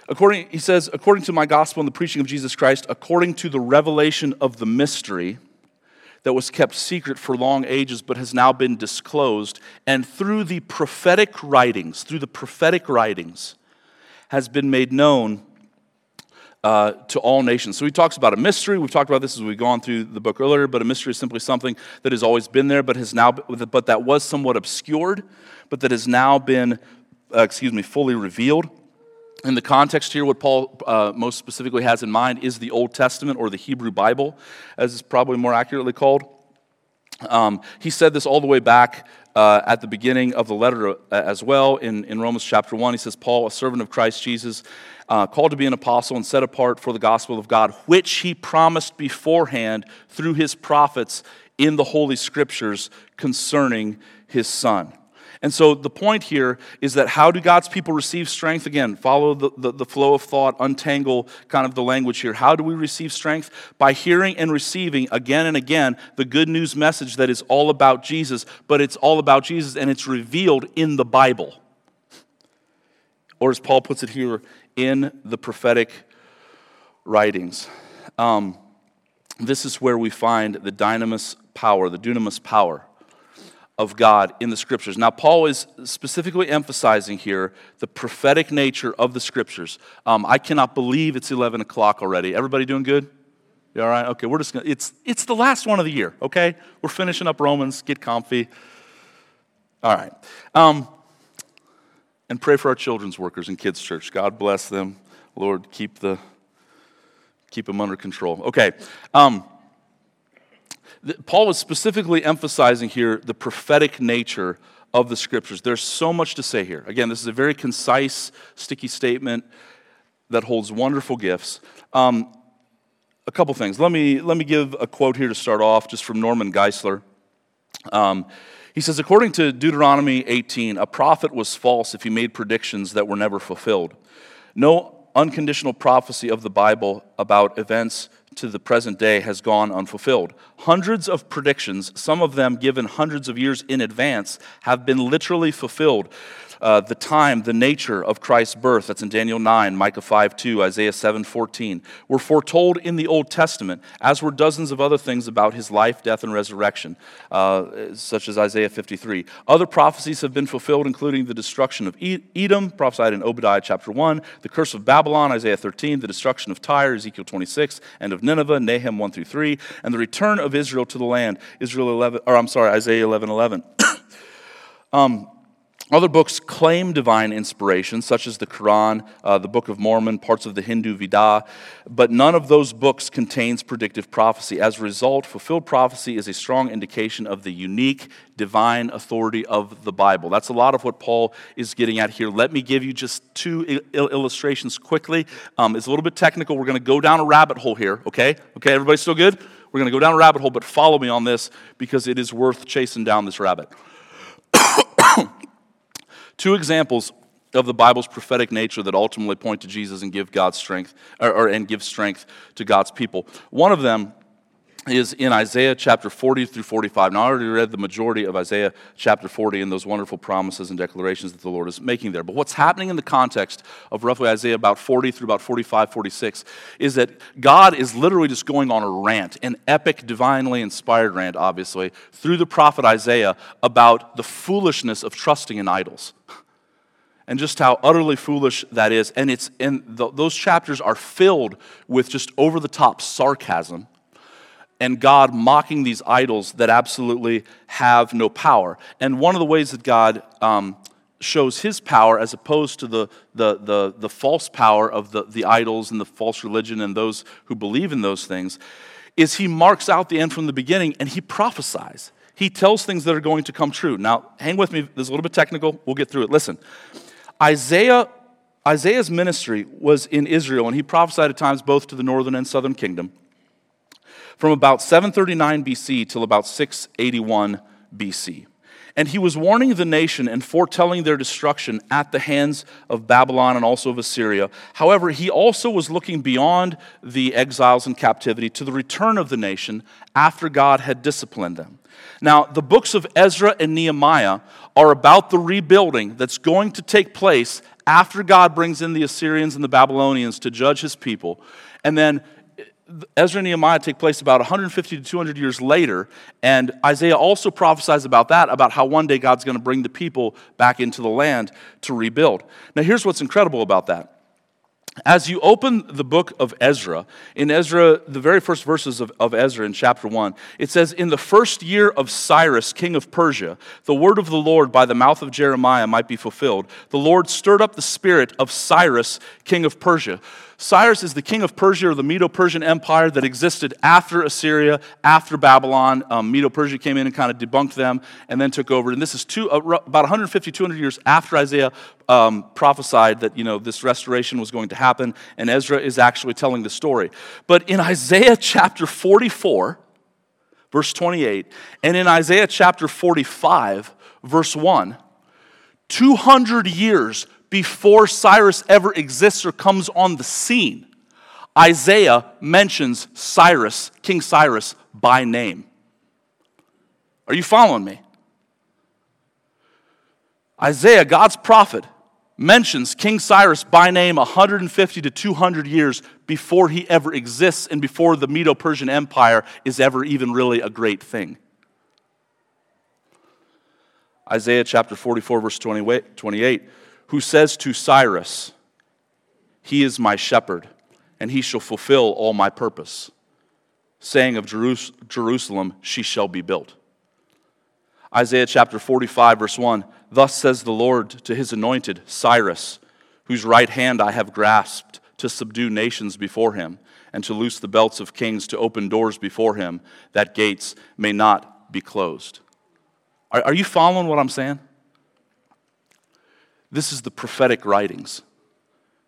Speaker 2: According, he says, according to my gospel and the preaching of Jesus Christ, according to the revelation of the mystery that was kept secret for long ages but has now been disclosed, and through the prophetic writings, through the prophetic writings, has been made known uh, to all nations. So he talks about a mystery. We've talked about this as we've gone through the book earlier, but a mystery is simply something that has always been there, but has now, but that was somewhat obscured, but that has now been, uh, excuse me, fully revealed. In the context here, what Paul uh, most specifically has in mind is the Old Testament or the Hebrew Bible, as it's probably more accurately called. Um, he said this all the way back uh, at the beginning of the letter uh, as well in, in Romans chapter 1. He says, Paul, a servant of Christ Jesus, uh, called to be an apostle and set apart for the gospel of God, which he promised beforehand through his prophets in the Holy Scriptures concerning his Son. And so the point here is that how do God's people receive strength? Again, follow the, the, the, flow of thought, untangle kind of the language here. How do we receive strength? By hearing and receiving again and again the good news message that is all about Jesus, but it's all about Jesus and it's revealed in the Bible. Or as Paul puts it here, in the prophetic writings. Um, this is where we find the dynamis power, the dunamis power of God in the scriptures. Now, Paul is specifically emphasizing here the prophetic nature of the scriptures. Um, I cannot believe it's 11 o'clock already. Everybody doing good? You all right? Okay, we're just gonna, it's, it's the last one of the year, okay? We're finishing up Romans, get comfy. All right. Um, and pray for our children's workers in kids' church. God bless them. Lord, keep, the, keep them under control. Okay. Um, Paul was specifically emphasizing here the prophetic nature of the scriptures. There's so much to say here. Again, this is a very concise, sticky statement that holds wonderful gifts. Um, a couple things. Let me, let me give a quote here to start off, just from Norman Geisler. Um, he says, according to Deuteronomy 18, a prophet was false if he made predictions that were never fulfilled. No unconditional prophecy of the Bible about events to the present day has gone unfulfilled. Hundreds of predictions, some of them given hundreds of years in advance, have been literally fulfilled uh, the time, the nature of Christ's birth. That's in Daniel 9, Micah 5 2, Isaiah 7 14. Were foretold in the Old Testament, as were dozens of other things about his life, death, and resurrection, uh, such as Isaiah 53. Other prophecies have been fulfilled, including the destruction of Edom, prophesied in Obadiah chapter 1, the curse of Babylon, Isaiah 13, the destruction of Tyre, Ezekiel 26, and of Nineveh, Nahum 1 through 3, and the return of Israel to the land, Israel 11, or I'm sorry, Isaiah 11 11. um, other books claim divine inspiration, such as the Quran, uh, the Book of Mormon, parts of the Hindu Veda, but none of those books contains predictive prophecy. As a result, fulfilled prophecy is a strong indication of the unique divine authority of the Bible. That's a lot of what Paul is getting at here. Let me give you just two il- illustrations quickly. Um, it's a little bit technical. We're going to go down a rabbit hole here, okay? Okay, everybody still good? We're going to go down a rabbit hole, but follow me on this because it is worth chasing down this rabbit. Two examples of the Bible's prophetic nature that ultimately point to Jesus and give God's strength, or, or, and give strength to God's people. One of them is in Isaiah chapter 40 through 45. Now, I already read the majority of Isaiah chapter 40 and those wonderful promises and declarations that the Lord is making there. But what's happening in the context of roughly Isaiah about 40 through about 45, 46 is that God is literally just going on a rant, an epic, divinely inspired rant, obviously, through the prophet Isaiah about the foolishness of trusting in idols. And just how utterly foolish that is. And, it's, and the, those chapters are filled with just over the top sarcasm and God mocking these idols that absolutely have no power. And one of the ways that God um, shows his power as opposed to the, the, the, the, false power of the, the idols and the false religion and those who believe in those things is he marks out the end from the beginning and he prophesies. He tells things that are going to come true. Now, hang with me. This is a little bit technical. We'll get through it. Listen, Isaiah, Isaiah's ministry was in Israel, and he prophesied at times both to the northern and southern kingdom from about 739 BC till about 681 BC. And he was warning the nation and foretelling their destruction at the hands of Babylon and also of Assyria. However, he also was looking beyond the exiles and captivity to the return of the nation after God had disciplined them. Now, the books of Ezra and Nehemiah are about the rebuilding that's going to take place after God brings in the Assyrians and the Babylonians to judge his people. And then Ezra and Nehemiah take place about 150 to 200 years later, and Isaiah also prophesies about that, about how one day God's going to bring the people back into the land to rebuild. Now, here's what's incredible about that. As you open the book of Ezra, in Ezra, the very first verses of, of Ezra in chapter 1, it says, In the first year of Cyrus, king of Persia, the word of the Lord by the mouth of Jeremiah might be fulfilled. The Lord stirred up the spirit of Cyrus, king of Persia. Cyrus is the king of Persia or the Medo Persian Empire that existed after Assyria, after Babylon. Um, Medo Persia came in and kind of debunked them and then took over. And this is two, uh, about 150, 200 years after Isaiah um, prophesied that you know, this restoration was going to happen. And Ezra is actually telling the story. But in Isaiah chapter 44, verse 28, and in Isaiah chapter 45, verse 1, 200 years before Cyrus ever exists or comes on the scene, Isaiah mentions Cyrus, King Cyrus, by name. Are you following me? Isaiah, God's prophet, mentions King Cyrus by name 150 to 200 years before he ever exists and before the Medo Persian Empire is ever even really a great thing. Isaiah chapter 44, verse 28 who says to Cyrus, He is my shepherd, and he shall fulfill all my purpose, saying of Jerusalem, She shall be built. Isaiah chapter 45, verse 1 Thus says the Lord to his anointed, Cyrus, whose right hand I have grasped to subdue nations before him, and to loose the belts of kings, to open doors before him, that gates may not be closed. Are, are you following what I'm saying? This is the prophetic writings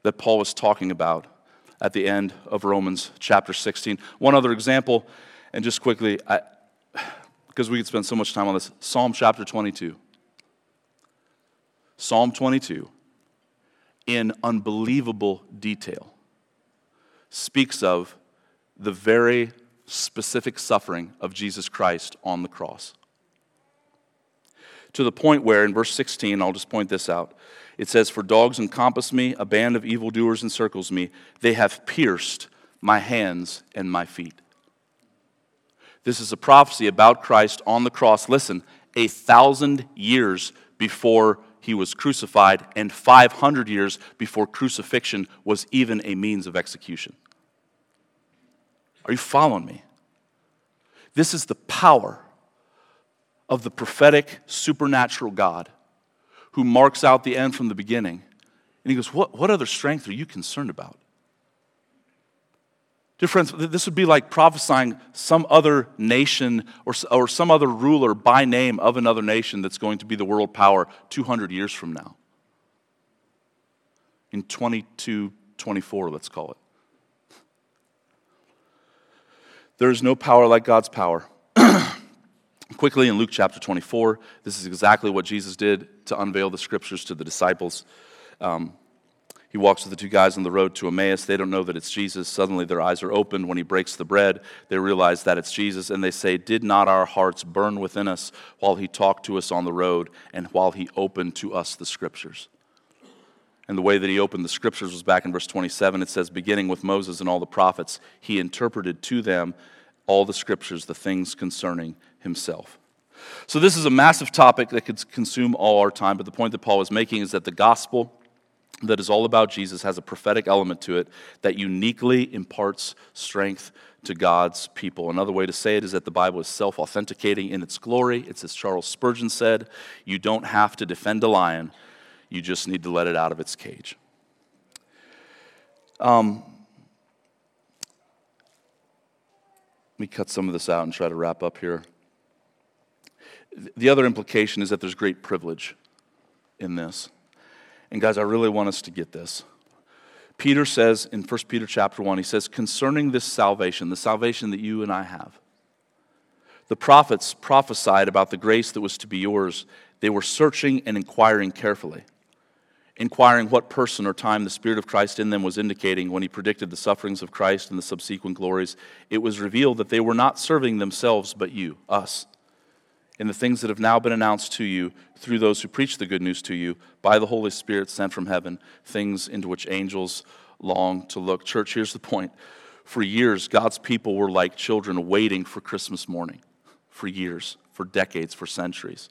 Speaker 2: that Paul was talking about at the end of Romans chapter 16. One other example, and just quickly, because we could spend so much time on this Psalm chapter 22. Psalm 22, in unbelievable detail, speaks of the very specific suffering of Jesus Christ on the cross to the point where, in verse 16, I'll just point this out. It says, For dogs encompass me, a band of evildoers encircles me. They have pierced my hands and my feet. This is a prophecy about Christ on the cross. Listen, a thousand years before he was crucified, and 500 years before crucifixion was even a means of execution. Are you following me? This is the power of the prophetic, supernatural God who marks out the end from the beginning. And he goes, What, what other strength are you concerned about? Dear friends, this would be like prophesying some other nation or, or some other ruler by name of another nation that's going to be the world power 200 years from now. In 2224, let's call it. There is no power like God's power. Quickly in Luke chapter 24, this is exactly what Jesus did to unveil the scriptures to the disciples. Um, He walks with the two guys on the road to Emmaus. They don't know that it's Jesus. Suddenly their eyes are opened. When he breaks the bread, they realize that it's Jesus and they say, Did not our hearts burn within us while he talked to us on the road and while he opened to us the scriptures? And the way that he opened the scriptures was back in verse 27. It says, Beginning with Moses and all the prophets, he interpreted to them all the scriptures, the things concerning himself. So, this is a massive topic that could consume all our time, but the point that Paul is making is that the gospel that is all about Jesus has a prophetic element to it that uniquely imparts strength to God's people. Another way to say it is that the Bible is self authenticating in its glory. It's as Charles Spurgeon said you don't have to defend a lion, you just need to let it out of its cage. Um, let me cut some of this out and try to wrap up here. The other implication is that there's great privilege in this. And guys, I really want us to get this. Peter says in 1 Peter chapter 1, he says, concerning this salvation, the salvation that you and I have, the prophets prophesied about the grace that was to be yours. They were searching and inquiring carefully, inquiring what person or time the Spirit of Christ in them was indicating when he predicted the sufferings of Christ and the subsequent glories. It was revealed that they were not serving themselves, but you, us in the things that have now been announced to you through those who preach the good news to you by the Holy Spirit sent from heaven, things into which angels long to look. Church, here's the point. For years, God's people were like children waiting for Christmas morning. For years, for decades, for centuries.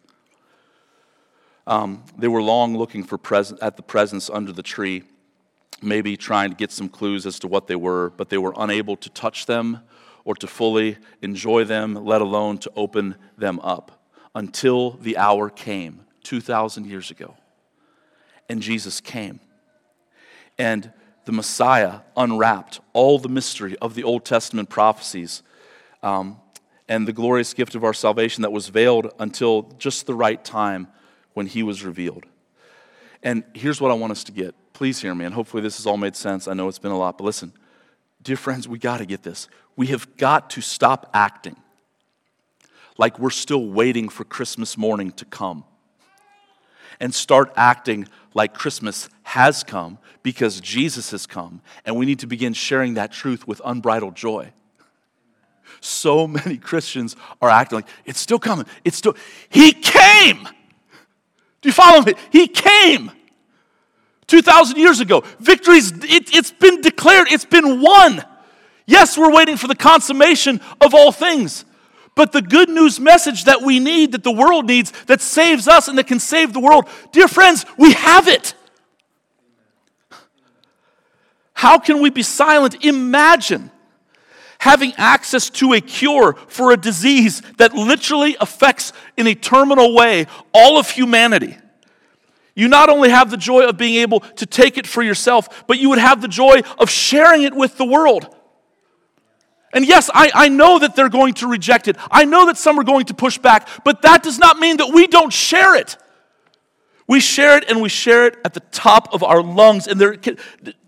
Speaker 2: Um, they were long looking for present, at the presents under the tree, maybe trying to get some clues as to what they were, but they were unable to touch them or to fully enjoy them, let alone to open them up, until the hour came 2,000 years ago. And Jesus came. And the Messiah unwrapped all the mystery of the Old Testament prophecies um, and the glorious gift of our salvation that was veiled until just the right time when he was revealed. And here's what I want us to get. Please hear me, and hopefully this has all made sense. I know it's been a lot, but listen. Dear friends, we got to get this. We have got to stop acting like we're still waiting for Christmas morning to come and start acting like Christmas has come because Jesus has come, and we need to begin sharing that truth with unbridled joy. So many Christians are acting like it's still coming. It's still, He came. Do you follow me? He came. 2,000 years ago. Victory's, it, it's been declared, it's been won. Yes, we're waiting for the consummation of all things. But the good news message that we need, that the world needs, that saves us and that can save the world, dear friends, we have it. How can we be silent? Imagine having access to a cure for a disease that literally affects in a terminal way all of humanity. You not only have the joy of being able to take it for yourself, but you would have the joy of sharing it with the world. And yes, I, I know that they're going to reject it. I know that some are going to push back, but that does not mean that we don't share it. We share it and we share it at the top of our lungs. And there, can,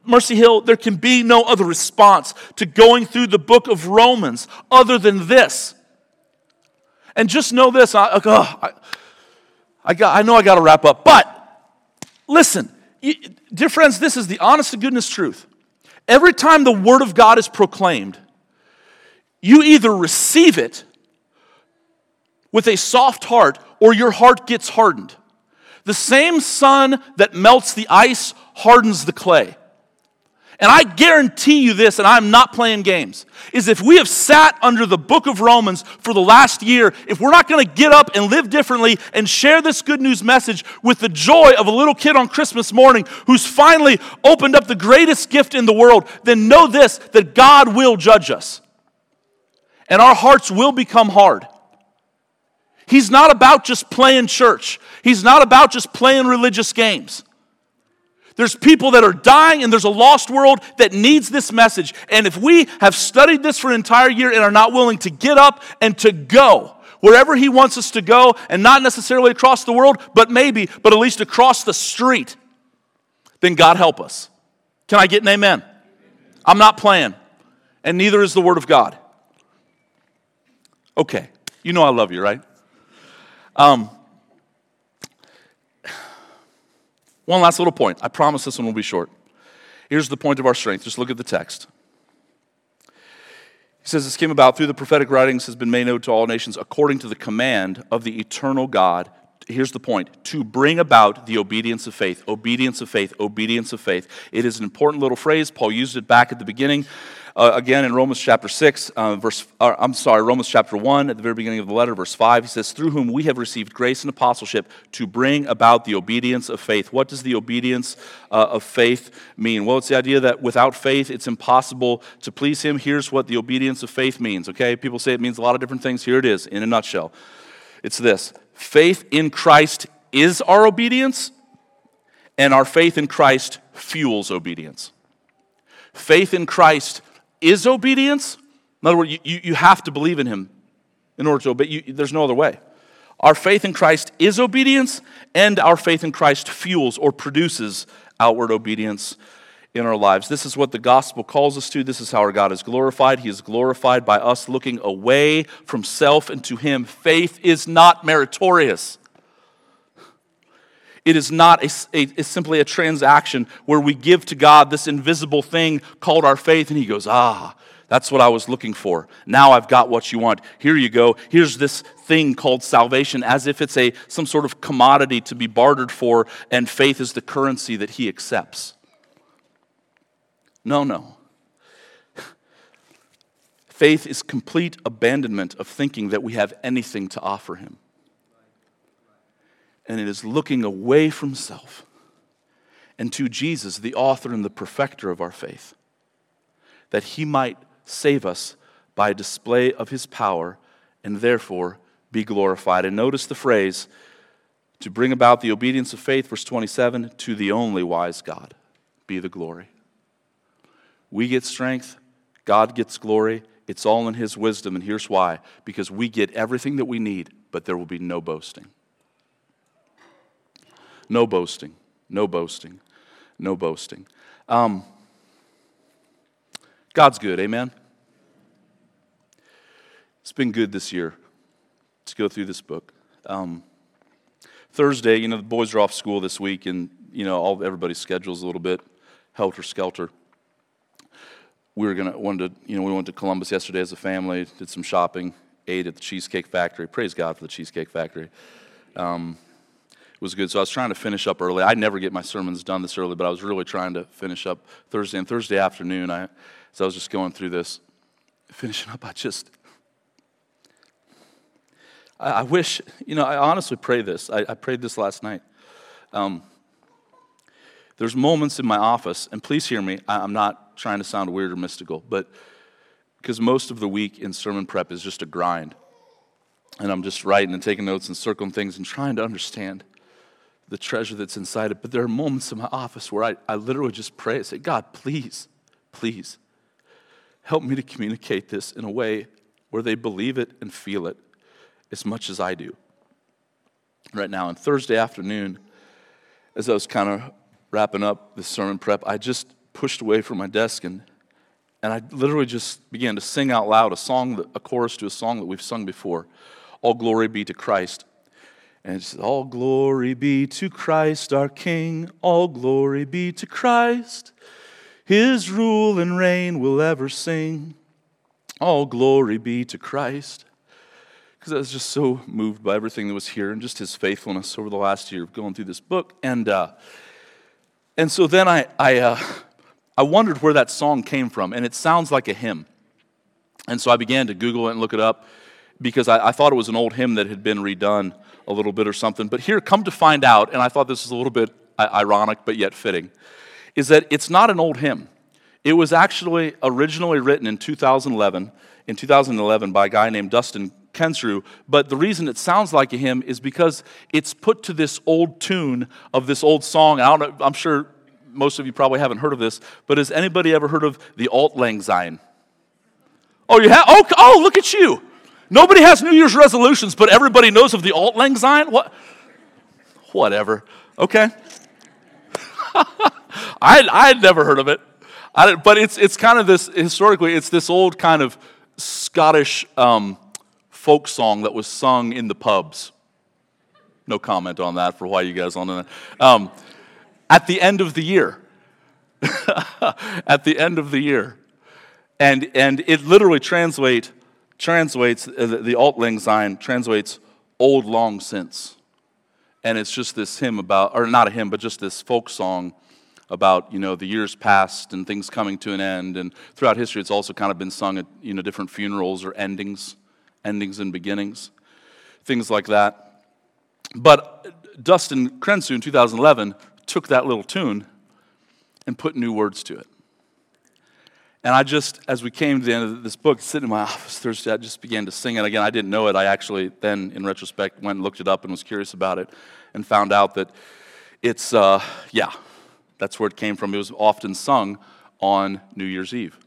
Speaker 2: Mercy Hill, there can be no other response to going through the book of Romans other than this. And just know this I, oh, I, I, got, I know I got to wrap up, but Listen, dear friends, this is the honest to goodness truth. Every time the Word of God is proclaimed, you either receive it with a soft heart or your heart gets hardened. The same sun that melts the ice hardens the clay. And I guarantee you this, and I'm not playing games, is if we have sat under the book of Romans for the last year, if we're not going to get up and live differently and share this good news message with the joy of a little kid on Christmas morning who's finally opened up the greatest gift in the world, then know this that God will judge us. And our hearts will become hard. He's not about just playing church, He's not about just playing religious games. There's people that are dying, and there's a lost world that needs this message. And if we have studied this for an entire year and are not willing to get up and to go wherever He wants us to go, and not necessarily across the world, but maybe, but at least across the street, then God help us. Can I get an amen? I'm not playing, and neither is the Word of God. Okay, you know I love you, right? Um, One last little point. I promise this one will be short. Here's the point of our strength. Just look at the text. He says, This came about through the prophetic writings, has been made known to all nations according to the command of the eternal God. Here's the point to bring about the obedience of faith, obedience of faith, obedience of faith. It is an important little phrase. Paul used it back at the beginning. Uh, again, in Romans chapter 6, uh, verse, uh, I'm sorry, Romans chapter 1, at the very beginning of the letter, verse 5, he says, Through whom we have received grace and apostleship to bring about the obedience of faith. What does the obedience uh, of faith mean? Well, it's the idea that without faith, it's impossible to please Him. Here's what the obedience of faith means, okay? People say it means a lot of different things. Here it is, in a nutshell it's this faith in Christ is our obedience, and our faith in Christ fuels obedience. Faith in Christ is obedience. In other words, you, you have to believe in him in order to obey. You, there's no other way. Our faith in Christ is obedience, and our faith in Christ fuels or produces outward obedience in our lives. This is what the gospel calls us to. This is how our God is glorified. He is glorified by us looking away from self and to Him. Faith is not meritorious. It is not a, a, a, simply a transaction where we give to God this invisible thing called our faith, and He goes, Ah, that's what I was looking for. Now I've got what you want. Here you go. Here's this thing called salvation, as if it's a, some sort of commodity to be bartered for, and faith is the currency that He accepts. No, no. Faith is complete abandonment of thinking that we have anything to offer Him and it is looking away from self and to Jesus, the author and the perfecter of our faith, that he might save us by a display of his power and therefore be glorified. And notice the phrase to bring about the obedience of faith, verse 27 to the only wise God be the glory. We get strength, God gets glory. It's all in his wisdom, and here's why because we get everything that we need, but there will be no boasting. No boasting, no boasting, no boasting. Um, God's good, amen? It's been good this year to go through this book. Um, Thursday, you know, the boys are off school this week, and, you know, all everybody's schedule's a little bit helter skelter. We were to, wanted to, you know, we went to Columbus yesterday as a family, did some shopping, ate at the Cheesecake Factory. Praise God for the Cheesecake Factory. Um, was good. So I was trying to finish up early. I never get my sermons done this early, but I was really trying to finish up Thursday. And Thursday afternoon, I, as I was just going through this, finishing up, I just, I, I wish, you know, I honestly pray this. I, I prayed this last night. Um, there's moments in my office, and please hear me, I, I'm not trying to sound weird or mystical, but because most of the week in sermon prep is just a grind. And I'm just writing and taking notes and circling things and trying to understand the treasure that's inside it. But there are moments in my office where I, I literally just pray and say, God, please, please, help me to communicate this in a way where they believe it and feel it as much as I do. Right now, on Thursday afternoon, as I was kind of wrapping up the sermon prep, I just pushed away from my desk and, and I literally just began to sing out loud a song, that, a chorus to a song that we've sung before All glory be to Christ. And it says, All glory be to Christ our King, all glory be to Christ. His rule and reign will ever sing. All glory be to Christ. Because I was just so moved by everything that was here and just his faithfulness over the last year of going through this book. And, uh, and so then I, I, uh, I wondered where that song came from, and it sounds like a hymn. And so I began to Google it and look it up because I, I thought it was an old hymn that had been redone a little bit or something. But here, come to find out, and I thought this was a little bit ironic but yet fitting, is that it's not an old hymn. It was actually originally written in 2011, in 2011 by a guy named Dustin Kensrue, but the reason it sounds like a hymn is because it's put to this old tune of this old song. I don't know, I'm sure most of you probably haven't heard of this, but has anybody ever heard of the Auld Lang Syne? Oh, you have? Oh, oh, look at you. Nobody has New Year's resolutions, but everybody knows of the Auld Lang Syne? What? Whatever. Okay. I I'd never heard of it. I, but it's, it's kind of this, historically, it's this old kind of Scottish um, folk song that was sung in the pubs. No comment on that for why you guys know that. Um, at the end of the year. at the end of the year. And, and it literally translate, translates, uh, the, Auld Lang Syne translates old long since. And it's just this hymn about, or not a hymn, but just this folk song about, you know, the years past and things coming to an end. And throughout history, it's also kind of been sung at, you know, different funerals or endings, endings and beginnings, things like that. But Dustin Kensrue in 2011 took that little tune and put new words to it. And I just, as we came to the end of this book, sitting in my office Thursday, I just began to sing it again. I didn't know it. I actually then, in retrospect, went and looked it up and was curious about it and found out that it's, uh, yeah, that's where it came from. It was often sung on New Year's Eve.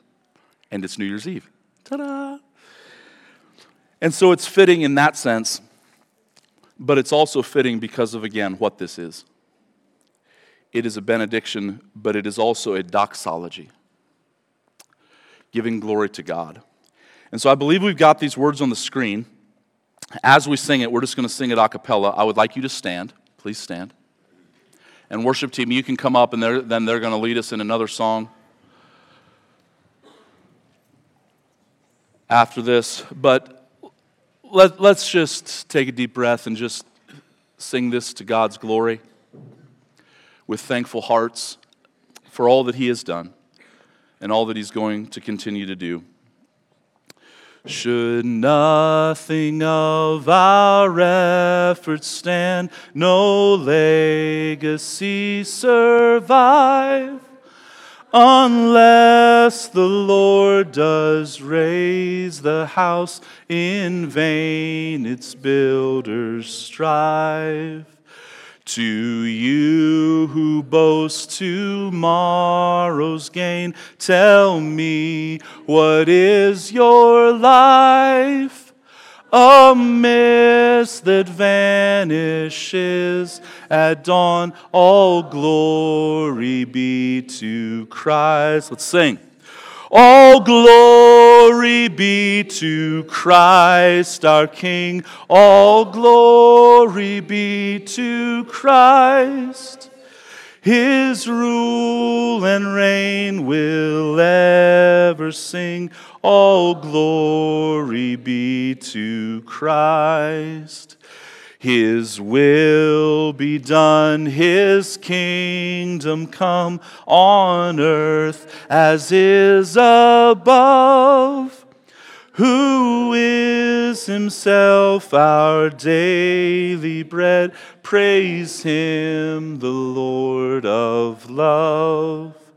Speaker 2: And it's New Year's Eve. Ta da! And so it's fitting in that sense, but it's also fitting because of, again, what this is. It is a benediction, but it is also a doxology, giving glory to God. And so I believe we've got these words on the screen. As we sing it, we're just going to sing it a cappella. I would like you to stand. Please stand. And worship team, you can come up and they're, then they're going to lead us in another song after this. But let, let's just take a deep breath and just sing this to God's glory with thankful hearts for all that He has done and all that He's going to continue to do. Should nothing of our efforts stand, no legacy survive, unless the Lord does raise the house, in vain its builders strive. To you who boast tomorrow's gain, tell me what is your life? A mist that vanishes at dawn, all glory be to Christ. Let's sing. All glory be to Christ our King. All glory be to Christ. His rule and reign will ever sing. All glory be to Christ. His will be done, His kingdom come on earth as is above. Who is Himself our daily bread? Praise Him, the Lord of love.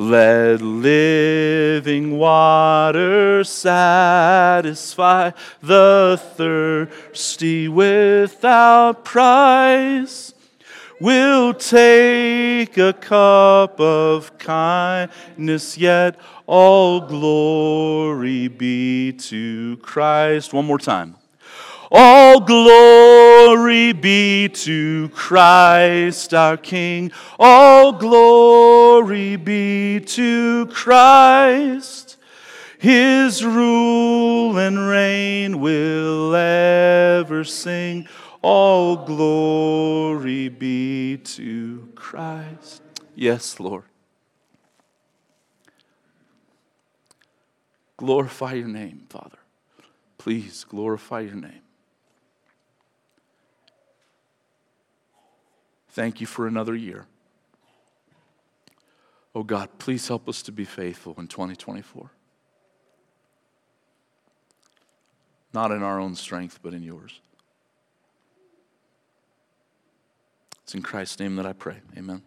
Speaker 2: Let living water satisfy the thirsty without price. We'll take a cup of kindness, yet all glory be to Christ. One more time. All glory be to Christ our King. All glory be to Christ. His rule and reign will ever sing. All glory be to Christ. Yes, Lord. Glorify your name, Father. Please glorify your name. Thank you for another year. Oh God, please help us to be faithful in 2024. Not in our own strength, but in yours. It's in Christ's name that I pray. Amen.